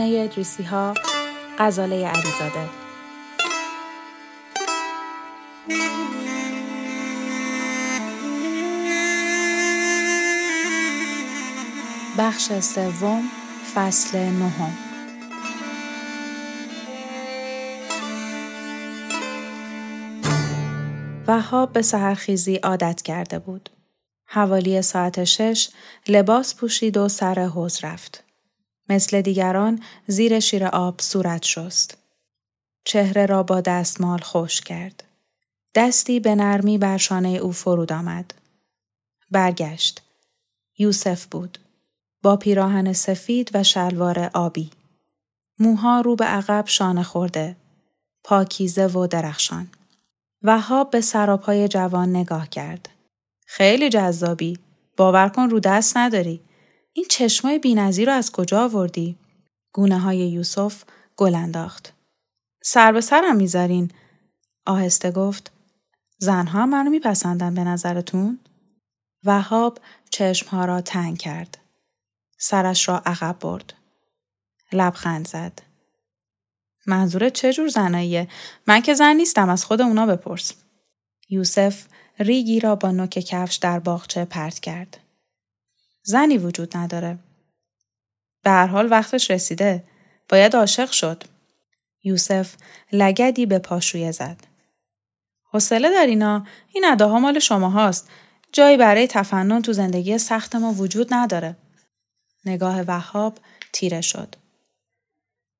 خانه ادریسی ها غزاله علیزاده بخش سوم فصل نهم وهاب به سهرخیزی عادت کرده بود. حوالی ساعت شش لباس پوشید و سر حوز رفت. مثل دیگران زیر شیر آب صورت شست. چهره را با دستمال خوش کرد. دستی به نرمی بر شانه او فرود آمد. برگشت. یوسف بود. با پیراهن سفید و شلوار آبی. موها رو به عقب شانه خورده. پاکیزه و درخشان. وهاب به سراپای جوان نگاه کرد. خیلی جذابی. باور کن رو دست نداری. این چشمای بینظیر رو از کجا آوردی؟ گونه های یوسف گل انداخت. سر به سرم می‌ذارین. آهسته گفت. زنها منو میپسندن به نظرتون؟ وهاب چشمها را تنگ کرد. سرش را عقب برد. لبخند زد. منظورت چه جور زناییه؟ من که زن نیستم از خود اونا بپرس. یوسف ریگی را با نوک کفش در باغچه پرت کرد. زنی وجود نداره. به هر حال وقتش رسیده. باید عاشق شد. یوسف لگدی به پاشویه زد. حوصله دارینا این اداها مال شما هاست. جایی برای تفنن تو زندگی سخت ما وجود نداره. نگاه وهاب تیره شد.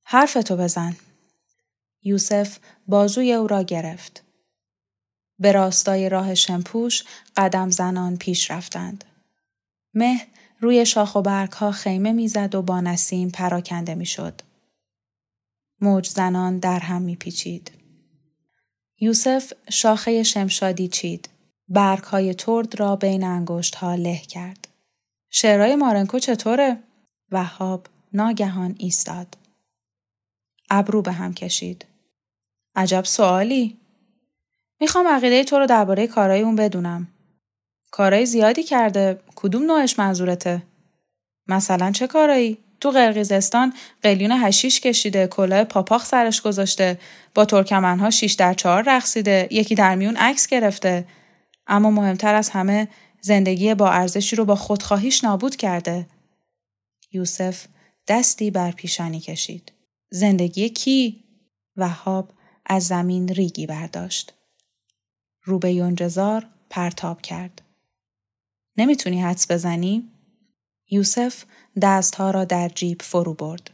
حرفتو بزن. یوسف بازوی او را گرفت. به راستای راه شمپوش قدم زنان پیش رفتند. مه روی شاخ و برگ ها خیمه می‌زد و با نسیم پراکنده می‌شد. موج زنان در هم میپیچید. یوسف شاخه شمشادی چید. برگ های ترد را بین انگشت ها له کرد. شعرهای مارنکو چطوره؟ وهاب ناگهان ایستاد. ابرو به هم کشید. عجب سوالی. می‌خوام عقیده تو رو درباره کارهای اون بدونم. کارهای زیادی کرده. کدوم نوعش منظورته؟ مثلا چه کارایی؟ تو قرقیزستان قلیون هشیش کشیده، کلاه پاپاخ سرش گذاشته، با ترکمنها شیش در چهار رقصیده، یکی در میون عکس گرفته. اما مهمتر از همه زندگی با ارزشی رو با خودخواهیش نابود کرده. یوسف دستی بر پیشانی کشید. زندگی کی؟ وهاب از زمین ریگی برداشت. رو به یونجزار پرتاب کرد. نمی‌تونی حدس بزنی؟ یوسف دستها را در جیب فرو برد.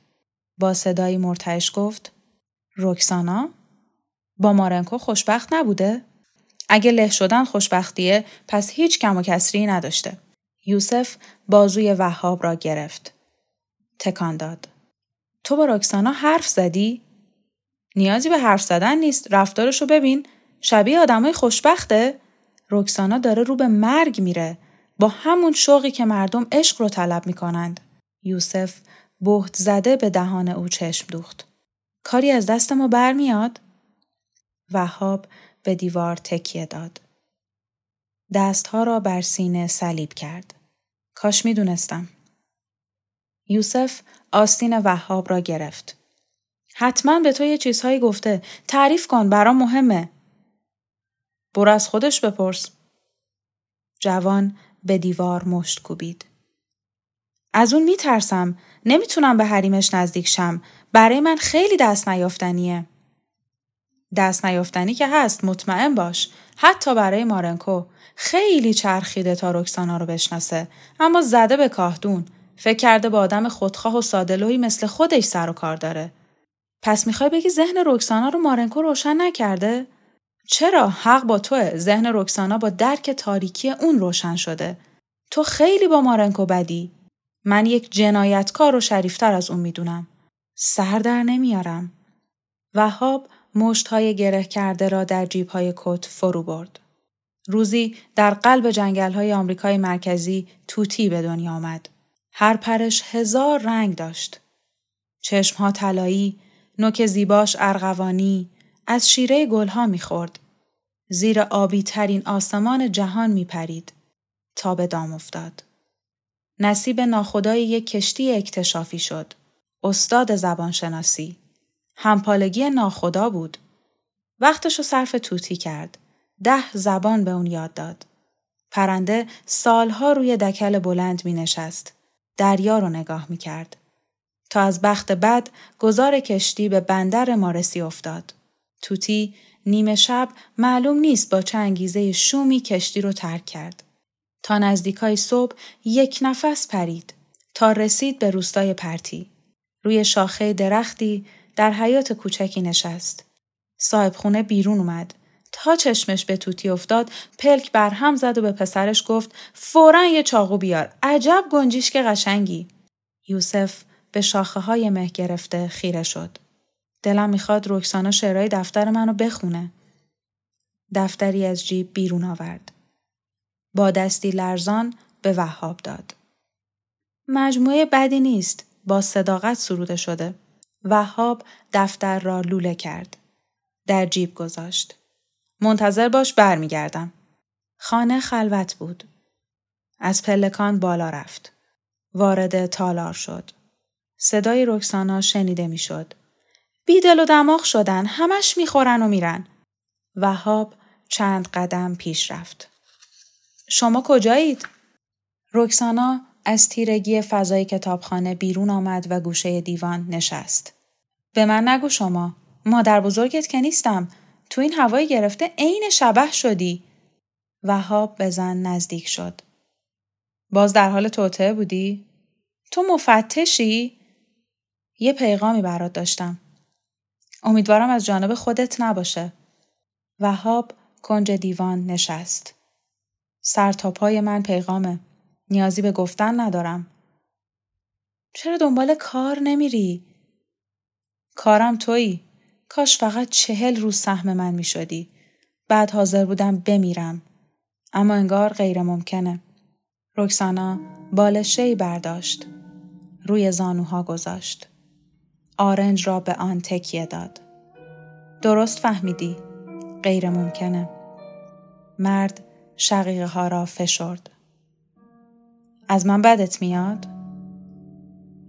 با صدایی مرتعش گفت روکسانا؟ با مارنکو خوشبخت نبوده؟ اگه له شدن خوشبختیه پس هیچ کم و کسری نداشته. یوسف بازوی وهاب را گرفت. تکان داد. تو با روکسانا حرف زدی؟ نیازی به حرف زدن نیست رفتارشو ببین شبیه آدمای خوشبخته رکسانا داره رو به مرگ میره با همون شوقی که مردم عشق رو طلب می‌کنند. یوسف بهت زده به دهان او چشم دوخت. کاری از دست ما برمیاد؟ وهاب به دیوار تکیه داد. دستها را بر سینه صلیب کرد. کاش می‌دونستم. یوسف آستین وهاب را گرفت. حتما به تو یه چیزهایی گفته. تعریف کن برام مهمه. برو از خودش بپرس. جوان به دیوار مشت کوبید. از اون میترسم. نمی‌تونم به حریمش نزدیک شم. برای من خیلی دست نیافتنیه. دست نیافتنی که هست مطمئن باش. حتی برای مارنکو. خیلی چرخیده تا رکسانا رو بشناسه. اما زده به کاهدون. فکر کرده با آدم خودخواه و سادلوهی مثل خودش سر و کار داره. پس می‌خوای بگی ذهن رکسانا رو مارنکو روشن نکرده؟ چرا حق با توه؟ ذهن رکسانا با درک تاریکی اون روشن شده. تو خیلی با مارنکو بدی. من یک جنایتکار و شریفتر از اون می‌دونم. سر در نمیارم. وهاب مشت های گره کرده را در جیب های کت فرو برد. روزی در قلب جنگل های آمریکای مرکزی توتی به دنیا آمد. هر پرش هزار رنگ داشت. چشمها طلایی نوک زیباش ارغوانی از شیره گلها می‌خورد. زیر آبی ترین آسمان جهان میپرید تا به دام افتاد. نصیب ناخدای یک کشتی اکتشافی شد. استاد زبانشناسی. همپالگی ناخدا بود. وقتشو صرف توتی کرد. ده زبان به اون یاد داد. پرنده سالها روی دکل بلند می نشست. دریا رو نگاه می کرد. تا از بخت بد گذار کشتی به بندر مارسی افتاد. توتی نیمه شب معلوم نیست با چه شومی کشتی رو ترک کرد. تا نزدیکای صبح یک نفس پرید تا رسید به روستای پرتی. روی شاخه درختی در حیات کوچکی نشست. صاحب خونه بیرون اومد. تا چشمش به توتی افتاد پلک بر هم زد و به پسرش گفت فورا یه چاقو بیار. عجب گنجیش که قشنگی. یوسف به شاخه های مه گرفته خیره شد. دلم می‌خواد رکسانا شعرهای دفتر منو بخونه. دفتری از جیب بیرون آورد. با دستی لرزان به وهاب داد. مجموعه بدی نیست. با صداقت سروده شده. وهاب دفتر را لوله کرد. در جیب گذاشت. منتظر باش برمیگردم. خانه خلوت بود. از پلکان بالا رفت. وارد تالار شد. صدای رکسانا شنیده می‌شد. بیدل و دماغ شدن همش می‌خورن و میرن. وهاب چند قدم پیش رفت. شما کجایید؟ رکسانا از تیرگی فضای کتابخانه بیرون آمد و گوشه دیوان نشست. به من نگو شما. مادر بزرگت که نیستم. تو این هوای گرفته عین شبه شدی. وهاب به زن نزدیک شد. باز در حال توطعه بودی؟ تو مفتشی؟ یه پیغامی برات داشتم. امیدوارم از جانب خودت نباشه. وهاب کنج دیوان نشست. سر تا پای من پیغامه. نیازی به گفتن ندارم. چرا دنبال کار نمیری؟ کارم تویی. کاش فقط چهل روز سهم من می شدی. بعد حاضر بودم بمیرم. اما انگار غیر ممکنه. رکسانا بالشه برداشت. روی زانوها گذاشت. آرنج را به آن تکیه داد. درست فهمیدی. غیر ممکنه. مرد شقیقه ها را فشرد. از من بدت میاد؟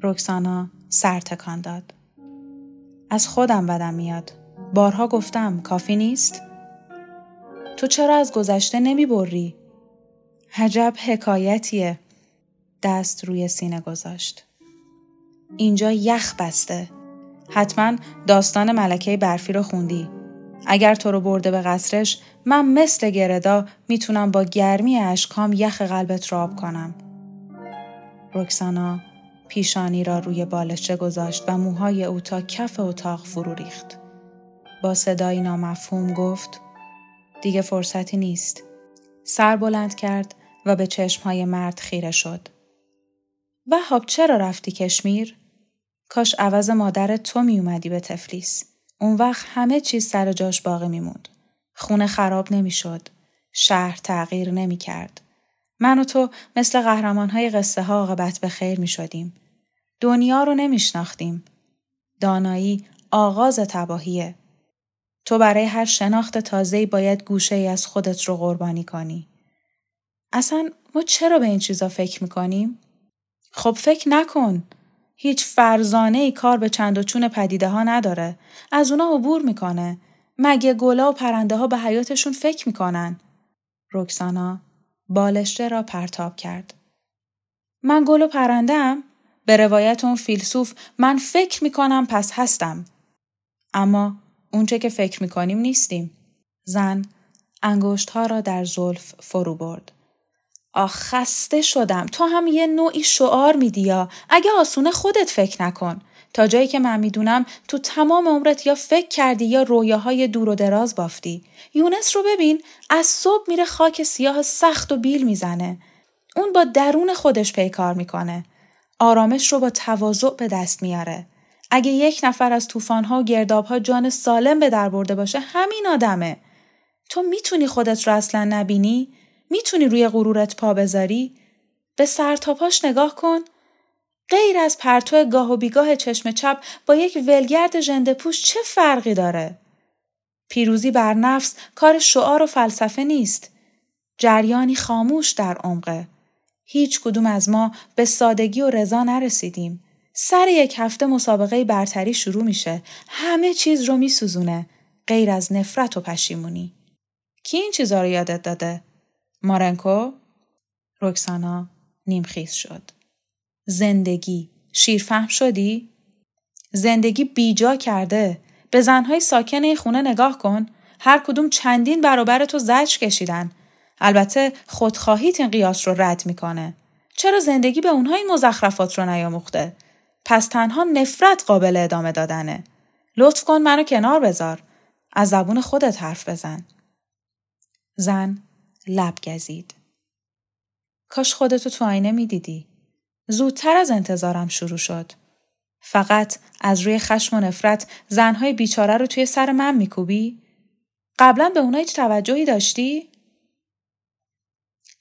رکسانا سر تکان داد. از خودم بدم میاد. بارها گفتم کافی نیست؟ تو چرا از گذشته نمی بری؟ حجب حکایتیه. دست روی سینه گذاشت. اینجا یخ بسته. حتما داستان ملکه برفی رو خوندی. اگر تو رو برده به قصرش من مثل گردا می‌تونم با گرمی اشکام یخ قلبت رو آب کنم. رکسانا پیشانی را روی بالشه گذاشت و موهای او تا کف اتاق فرو ریخت. با صدایی نامفهوم گفت دیگه فرصتی نیست. سر بلند کرد و به چشمهای مرد خیره شد. وهاب چرا رفتی کشمیر؟ کاش عوض مادر تو می اومدی به تفلیس. اون وقت همه چیز سر جاش باقی میموند. خونه خراب نمی‌شد. شهر تغییر نمی کرد. من و تو مثل قهرمان های قصه ها عاقبت به خیر می شدیم. دنیا رو نمی شناختیم. دانایی آغاز تباهیه. تو برای هر شناخت تازه‌ای باید گوشه ای از خودت رو قربانی کنی. اصلا ما چرا به این چیزا فکر می‌کنیم؟ خب فکر نکن. هیچ فرزانه ای کار به چند و چون پدیده ها نداره. از اونا عبور می‌کنه. مگه گلا و پرنده ها به حیاتشون فکر می‌کنن. رکسانا بالشته را پرتاب کرد. من گل و پرندم؟ به روایت اون فیلسوف من فکر می‌کنم پس هستم. اما اونچه که فکر می‌کنیم نیستیم. زن انگشت ها را در زلف فرو برد. آخ خسته شدم. تو هم یه نوعی شعار میدی یا؟ اگه آسونه خودت فکر نکن. تا جایی که من می‌دونم تو تمام عمرت یا فکر کردی یا رویاهای دور و دراز بافتی. یونس رو ببین از صبح میره خاک سیاه سخت و بیل می‌زنه. اون با درون خودش پیکار می‌کنه. آرامش رو با تواضع به دست میاره. اگه یک نفر از طوفانها و گردابها جان سالم به در برده باشه همین آدمه. تو می‌تونی خودت رو اصلا نبینی؟ می‌تونی روی غرورت پا بذاری به سرتاپاش نگاه کن غیر از پرتو گاه و بیگاه چشم چپ با یک ولگرد ژنده پوش چه فرقی داره؟ پیروزی بر نفس کار شعار و فلسفه نیست. جریانی خاموش در عمقه. هیچ کدوم از ما به سادگی و رضا نرسیدیم. سر یک هفته مسابقه برتری شروع میشه. همه چیز رو میسوزونه. غیر از نفرت و پشیمونی. کی این چیزا رو یادت داده؟ مارنکو؟ رکسانا نیمخیز شد. زندگی شیرفهم شدی؟ زندگی بیجا کرده. به زنهای ساکن خونه نگاه کن. هر کدوم چندین برابر تو زجر کشیدن. البته خودخواهیت این قیاس رو رد می‌کنه. چرا زندگی به اونها این مزخرفات رو نیاموخته؟ پس تنها نفرت قابل ادامه دادنه. لطف کن منو کنار بذار. از زبون خودت حرف بزن. زن لب گزید. کاش خودتو تو آینه می‌دیدی. زودتر از انتظارم شروع شد. فقط از روی خشم و نفرت زنهای بیچاره رو توی سر من میکوبی؟ قبلا به اونا هیچ توجهی داشتی؟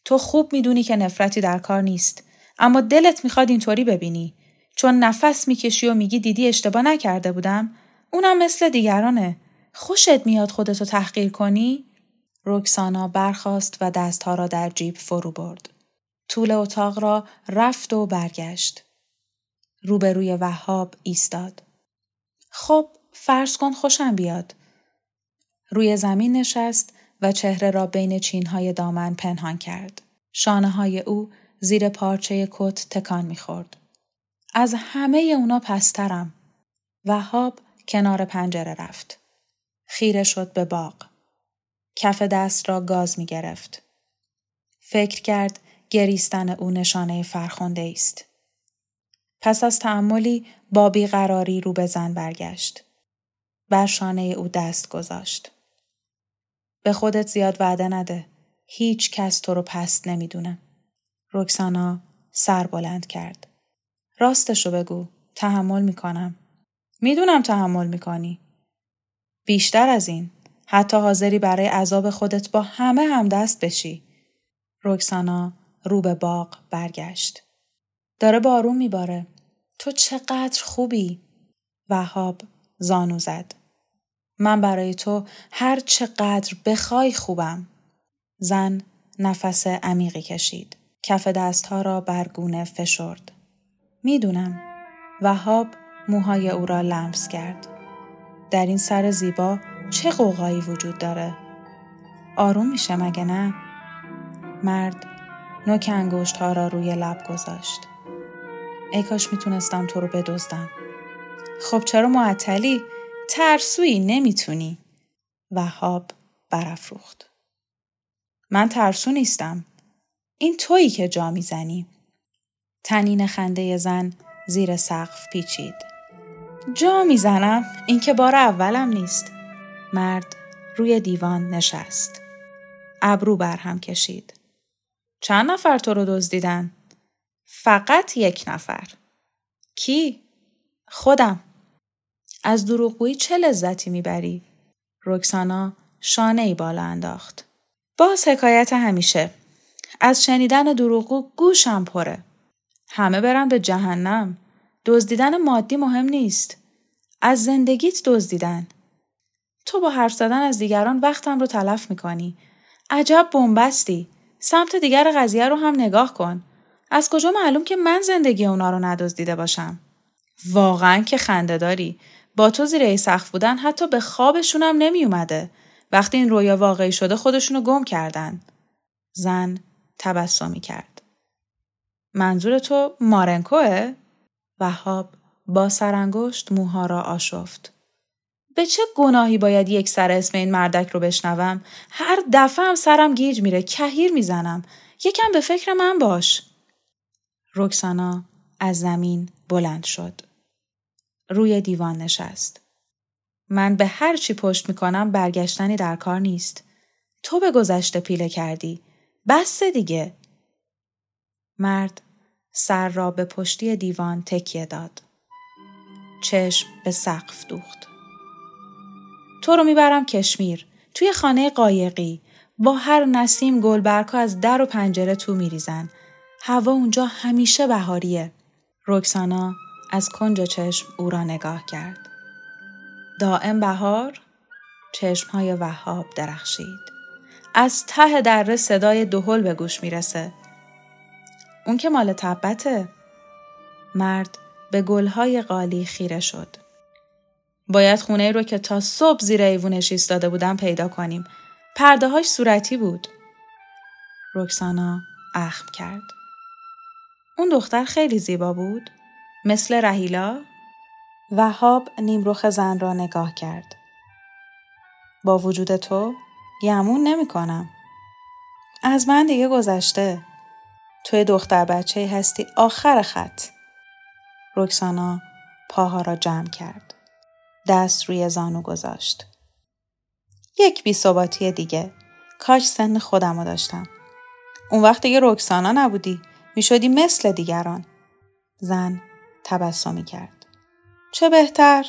تو خوب می‌دونی که نفرتی در کار نیست. اما دلت می‌خواد اینطوری ببینی. چون نفس می‌کشی و میگی دیدی اشتباه نکرده بودم. اونم مثل دیگرانه. خوشت میاد خودتو تحقیر کنی؟ رکسانا برخاست و دستها را در جیب فرو برد. طول اتاق را رفت و برگشت. روبروی وهاب ایستاد. خب فرض کن خوشم بیاد. روی زمین نشست و چهره را بین چینهای دامن پنهان کرد. شانه های او زیر پارچه کت تکان می‌خورد. از همه اونا پسترم. وهاب کنار پنجره رفت. خیره شد به باغ. کف دست را گاز می گرفت. فکر کرد گریستن او نشانه فرخنده است. پس از تعملی با بیقراری رو به زن برگشت. بر شانه او دست گذاشت. به خودت زیاد وعده نده. هیچ کس تو رو پست نمی‌دونه. رکسانا سر بلند کرد. راستشو بگو. تحمل می‌کنم. می‌دونم تحمل می‌کنی. بیشتر از این. حتی حاضری برای عذاب خودت با همه هم دست بشی. رکسانا رو به باغ برگشت. داره بارون میباره. تو چقدر خوبی. وهاب زانو زد. من برای تو هر چقدر بخوای خوبم. زن نفس عمیقی کشید. کف دستها را بر گونه فشرد. می‌دونم. وهاب موهای او را لمس کرد. در این سر زیبا چه قوقایی وجود داره؟ آروم میشه مگه نه؟ مرد نوک انگشت ها را روی لب گذاشت. ای کاش می‌تونستم تو رو بدزدم. خب چرا معطلی؟ ترسویی نمی‌تونی. وهاب برافروخت. من ترسو نیستم. این تویی که جا می‌زنی. تنین خنده زن زیر سقف پیچید. جا می‌زنم این که بار اولم نیست. مرد روی دیوان نشست. ابرو بر هم کشید. چند نفر تو رو دزدیدن؟ فقط یک نفر. کی؟ خودم. از دروغگویی چه لذتی می‌بری؟ رکسانا شانه ای بالا انداخت. باز حکایت همیشه. از شنیدن دروغگو گوشم پره. همه برن به جهنم. دزدیدن مادی مهم نیست. از زندگیت دزدیدن. تو با حرف زدن از دیگران وقتم رو تلف می‌کنی. عجب بنبستی. سمت دیگر قضیه رو هم نگاه کن. از کجا معلوم که من زندگی اونا رو ندزدیده باشم؟ واقعا که خنده داری. با تو زیر سخت بودن حتی به خوابشونم نمی اومده. وقتی این رویا واقعی شده خودشونو گم کردن. زن تبسمی کرد. منظور تو مارنکوه؟ وهاب با سرانگشت موها را آشفت. به چه گناهی باید یک سر اسم این مردک رو بشنوم؟ هر دفعه هم سرم گیج میره کهیر می‌زنم یکم به فکر من باش. رکسانا از زمین بلند شد. روی دیوان نشست. من به هر چی پشت می‌کنم برگشتنی در کار نیست. تو به گذشته پیله کردی. بس دیگه. مرد سر را به پشتی دیوان تکیه داد. چشم به سقف دوخت. تو رو می‌برم کشمیر. توی خانه قایقی. با هر نسیم گلبرگها از در و پنجره تو میریزن. هوا اونجا همیشه بهاریه. رکسانا از کنج چشم او را نگاه کرد. دائم بهار چشمهای وهاب درخشید. از ته دره صدای دهل به گوش می‌رسه. اون که مال تبته. مرد به گلهای قالی خیره شد. باید خونه رو که تا صبح زیر ایوونش ایستاده بودم پیدا کنیم. پرده هاش صورتی بود. رکسانا اخم کرد. اون دختر خیلی زیبا بود. مثل رهیلا؟ وهاب نیمروخ زن را نگاه کرد. با وجود تو گمون نمی کنم. از من دیگه گذشته. توی دختر بچه هستی آخر خط. رکسانا پاها را جمع کرد. دست روی زانو گذاشت. یک بی ثباتی دیگه. کاش سن خودم رو داشتم. اون وقت دیگه رکسانا نبودی. می شدی مثل دیگران. زن تبسمی کرد. چه بهتر؟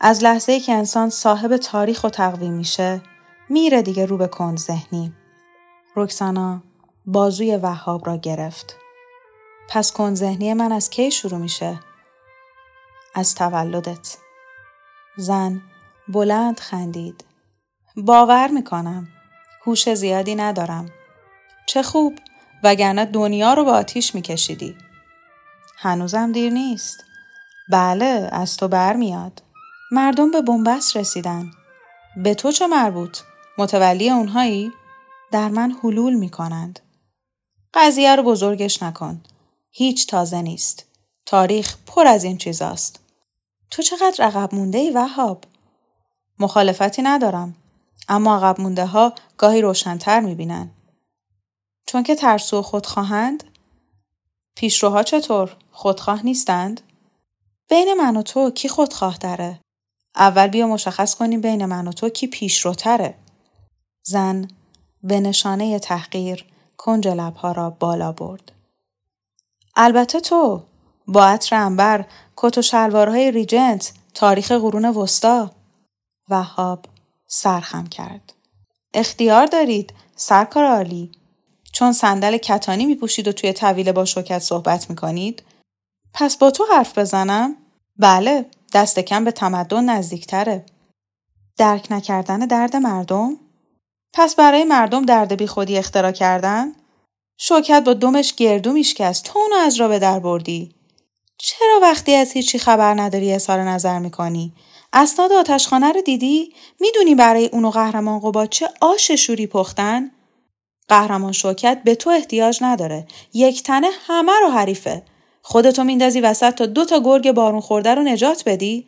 از لحظه که انسان صاحب تاریخ و تقویم میشه میره دیگه رو به کند ذهنی. رکسانا بازوی وهاب را گرفت. پس کند ذهنی من از کی شروع میشه؟ از تولدت. زن بلند خندید. باور می‌کنم. هوش زیادی ندارم. چه خوب وگرنه دنیا رو به آتیش میکشیدی. هنوزم دیر نیست. بله از تو برمیاد. مردم به بنبست رسیدن. به تو چه مربوط؟ متولی اونهایی؟ در من حلول می کنند. قضیه رو بزرگش نکن. هیچ تازه نیست. تاریخ پر از این چیزاست. تو چقدر عقب مونده ای وهاب؟ مخالفتی ندارم. اما عقب مونده ها گاهی روشنتر می بینن. چون که ترسو خودخواهند؟ پیشروها چطور؟ خودخواه نیستند؟ بین من و تو کی خودخواه داره؟ اول بیا مشخص کنیم بین من و تو کی پیشروتره. زن به نشانه تحقیر کنج لبها را بالا برد. البته تو با عطر انبر کت و شلوارهای ریجنت تاریخ قرون وسطا وهاب سرخم کرد. اختیار دارید سرکار عالی چون صندل کتانی می پوشید و توی طویله با شوکت صحبت می کنید؟ پس با تو حرف بزنم؟ بله دست کم به تمدن نزدیکتره. درک نکردن درد مردم؟ پس برای مردم درد بی خودی اختراع کردن؟ شوکت با دمش گردو میشکست تو اونو از را به در بردی. چرا وقتی از هیچی خبر نداری اظهار نظر می‌کنی؟ اسناد آتشخانه رو دیدی؟ می‌دونی برای اونو قهرمان قبا چه آش شوری پختن؟ قهرمان شوکت به تو احتیاج نداره. یک تنه همه رو حریفه. خودتو میندازی وسط تا دو تا گرگ بارون خورده رو نجات بدی؟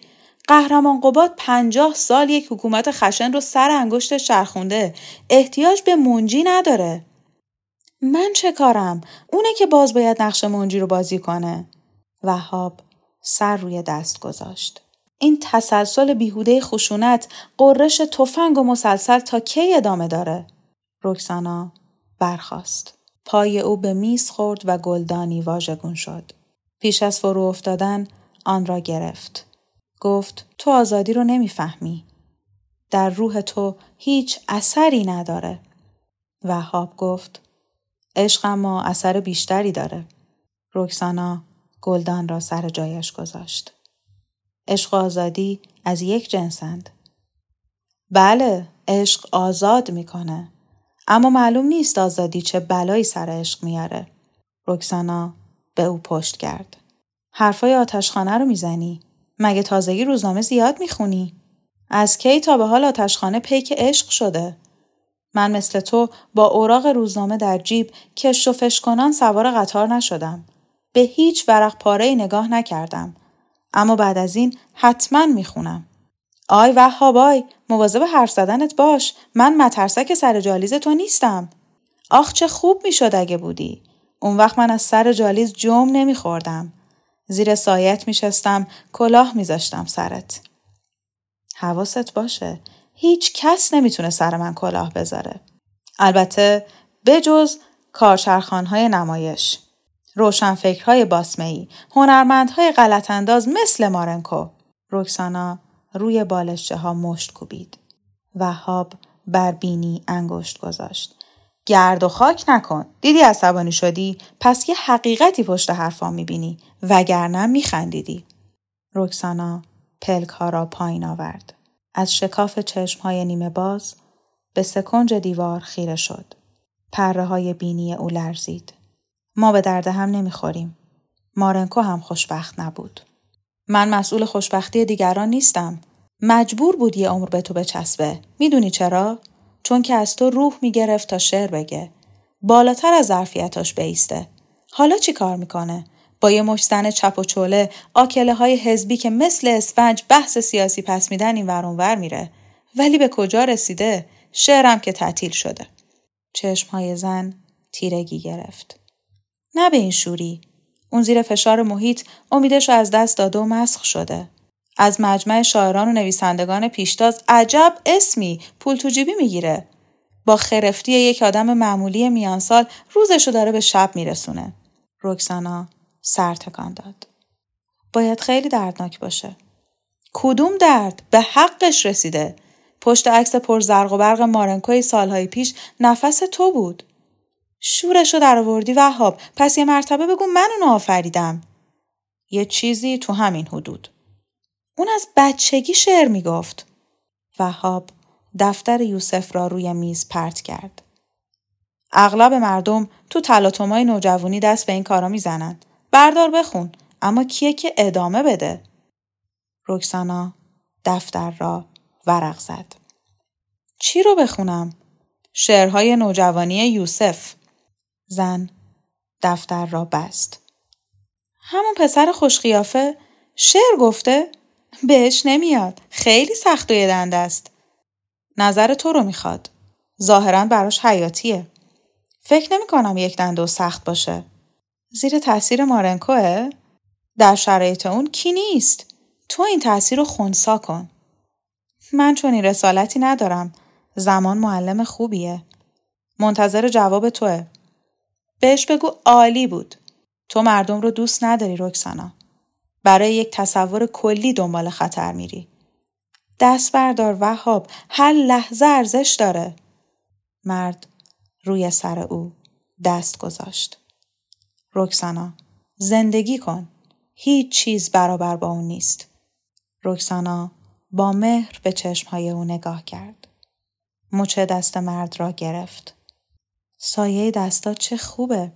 قهرمان قباد پنجاه سال یک حکومت خشن رو سر انگشت چرخونده. احتیاج به منجی نداره. من چه کارم؟ اونه که باز باید نقش منجی رو بازی کنه. وهاب سر روی دست گذاشت. این تسلسل بیهوده خشونت قررش تفنگ و مسلسل تا کی ادامه داره؟ رکسانا برخاست. پای او به میز خورد و گلدانی واژگون شد. پیش از فرو افتادن آن را گرفت. گفت تو آزادی رو نمی‌فهمی. در روح تو هیچ اثری نداره. وهاب گفت عشق ما اثر بیشتری داره. رکسانا گلدان را سر جایش گذاشت. عشق آزادی از یک جنسند. بله، عشق آزاد می‌کنه. اما معلوم نیست آزادی چه بلایی سر عشق میاره. رکسانا به او پشت کرد. حرفای آتشخانه رو می‌زنی. مگه تازگی روزنامه زیاد می‌خونی؟ از کی تا به حال آتشخانه پیک عشق شده؟ من مثل تو با اوراق روزنامه در جیب کش و فشکنان سوار قطار نشدم. به هیچ ورق پاره نگاه نکردم. اما بعد از این حتما می‌خونم. آی وهاب آی مواظب حرف زدنت باش من مترسک سر جالیز تو نیستم آخ چه خوب می‌شد اگه بودی. اون وقت من از سر جالیز جم نمیخوردم. زیر سایت میشستم کلاه میذاشتم سرت. حواست باشه. هیچ کس نمی‌تونه سر من کلاه بذاره. البته بجز کارچرخانهای نمایش. روشنفکرهای باسمهی، هنرمندهای غلط انداز مثل مارنکو. رکسانا روی بالشچه ها مشت کوبید. وهاب بر بینی انگشت گذاشت. گرد و خاک نکن. دیدی عصبانی شدی؟ پس یه حقیقتی پشت حرفا می‌بینی. وگرنه میخندیدی. رکسانا پلک ها را پایین آورد. از شکاف چشم های نیمه باز به سکنج دیوار خیره شد. پره های بینی او لرزید. ما به درد هم نمی‌خوریم. مارنکو هم خوشبخت نبود. من مسئول خوشبختی دیگران نیستم. مجبور بود یه عمر به تو بچسبه. می‌دونی چرا؟ چون که از تو روح می‌گرفت تا شعر بگه. بالاتر از ظرفیتاش بیسته. حالا چی کار می‌کنه؟ با یه مشتن چپ و چوله آکله های حزبی که مثل اسفنج بحث سیاسی پس میدن این ور میره. ولی به کجا رسیده؟ شعرم که تعطیل شده. چشم های زن تیرگی گرفت. نه به این شوری. اون زیر فشار محیط امیدش رو از دست داده و مسخ شده. از مجمع شاعران و نویسندگان پیشتاز عجب اسمی پول تو جیبی می‌گیره. با خرفتی یک آدم معمولی میانسال روزشو داره به شب میرسونه. رکسانا سر تکان داد. باید خیلی دردناک باشه. کدوم درد به حقش رسیده. پشت عکس پر زرق و برق مارنکوی سالهای پیش نفس تو بود. شورشو در آوردی وهاب پس یه مرتبه بگو من اونو آفریدم. یه چیزی تو همین حدود. اون از بچگی شعر می‌گفت. وهاب دفتر یوسف را روی میز پرت کرد. اغلب مردم تو تلاطمای نوجوانی دست به این کارا می‌زنند. بردار بخون اما کیه که ادامه بده؟ رکسانا دفتر را ورق زد. چی رو بخونم؟ شعرهای نوجوانی یوسف. زن دفتر را بست. همون پسر خوشقیافه شعر گفته؟ بهش نمیاد. خیلی سخت و دنده است. نظر تو رو می‌خواد. ظاهرا براش حیاتیه. فکر نمی کنم یک دنده و سخت باشه. زیر تاثیر مارنکوه؟ در شرایط اون کی نیست؟ تو این تاثیر رو خونسا کن. من چون این رسالتی ندارم. زمان معلم خوبیه. منتظر جواب توه. بهش بگو عالی بود. تو مردم رو دوست نداری رکسانا. برای یک تصور کلی دنبال خطر میری. دست بردار وهاب هر لحظه ارزش داره. مرد روی سر او دست گذاشت. رکسانا زندگی کن. هیچ چیز برابر با اون نیست. رکسانا با مهر به چشمهای او نگاه کرد. مچه دست مرد را گرفت. سایه دستا چه خوبه.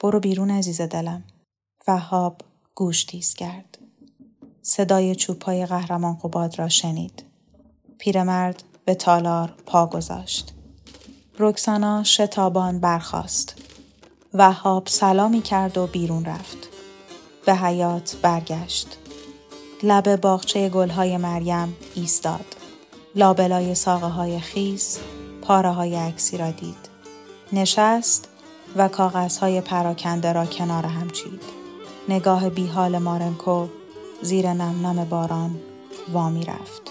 برو بیرون عزیز دلم. وهاب گوش تیز کرد. صدای چوبهای قهرمان قباد را شنید. پیرمرد به تالار پا گذاشت. رکسانا شتابان برخاست. وهاب سلامی کرد و بیرون رفت. به حیات برگشت. لب باغچه گلهای مریم ایستاد. لابلای ساقه های خیس پاره های عکسی را دید. نشست و کاغذهای پراکنده را کنار هم چید. نگاه بیحال مارنکو زیر نم نم باران وامی رفت.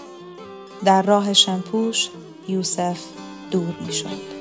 در راه شمپوش یوسف دور می شد.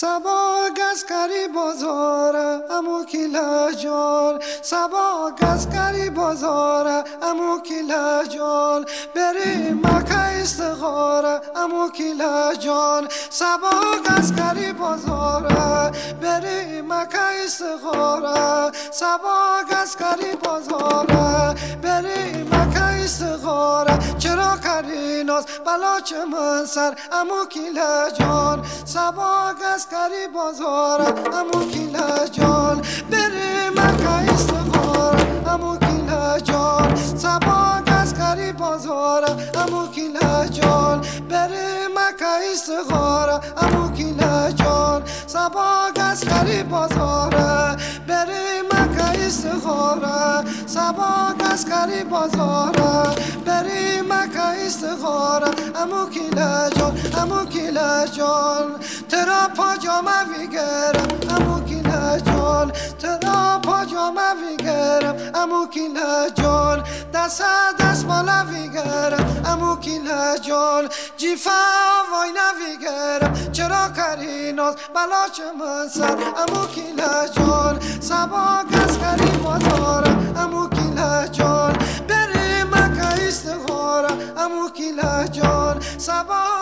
سبا گسکری بازار امو کیلا جان. سبا گسکری بازار امو کیلا جان. بری مکه استخاره امو کیلا جان. سبا گسکری بازار بری مکه استخاره. سبا گسکری بازار بری مکه استخاره. چرا کری ناز؟ بلا چه من سر. امو کیلا جان. سبا گسکری بازار امو کیلا جان. بری مکه استخاره امو کیلا جان. سبا گسکری بازار امو کیلا جان. بری مکه استخاره امو کیلا جان. سبا گسکری بازار بری مکه استخاره سبا گسکری بازار بری مکه استخاره امو کیلا جان امو کیلا جان. ترا پاجامه ویگرم امو کیلا جان. ترا پاجامه ویگرم امو کیلا جان دست دست مالا ویگرم امو کیلا جان جیفا وای نویگرم چرا کری ناز بلا من سر امو کیلا جان سبا گس کری بازارم امو کیلا جان بری مکه استخاره امو کیلا جان سبا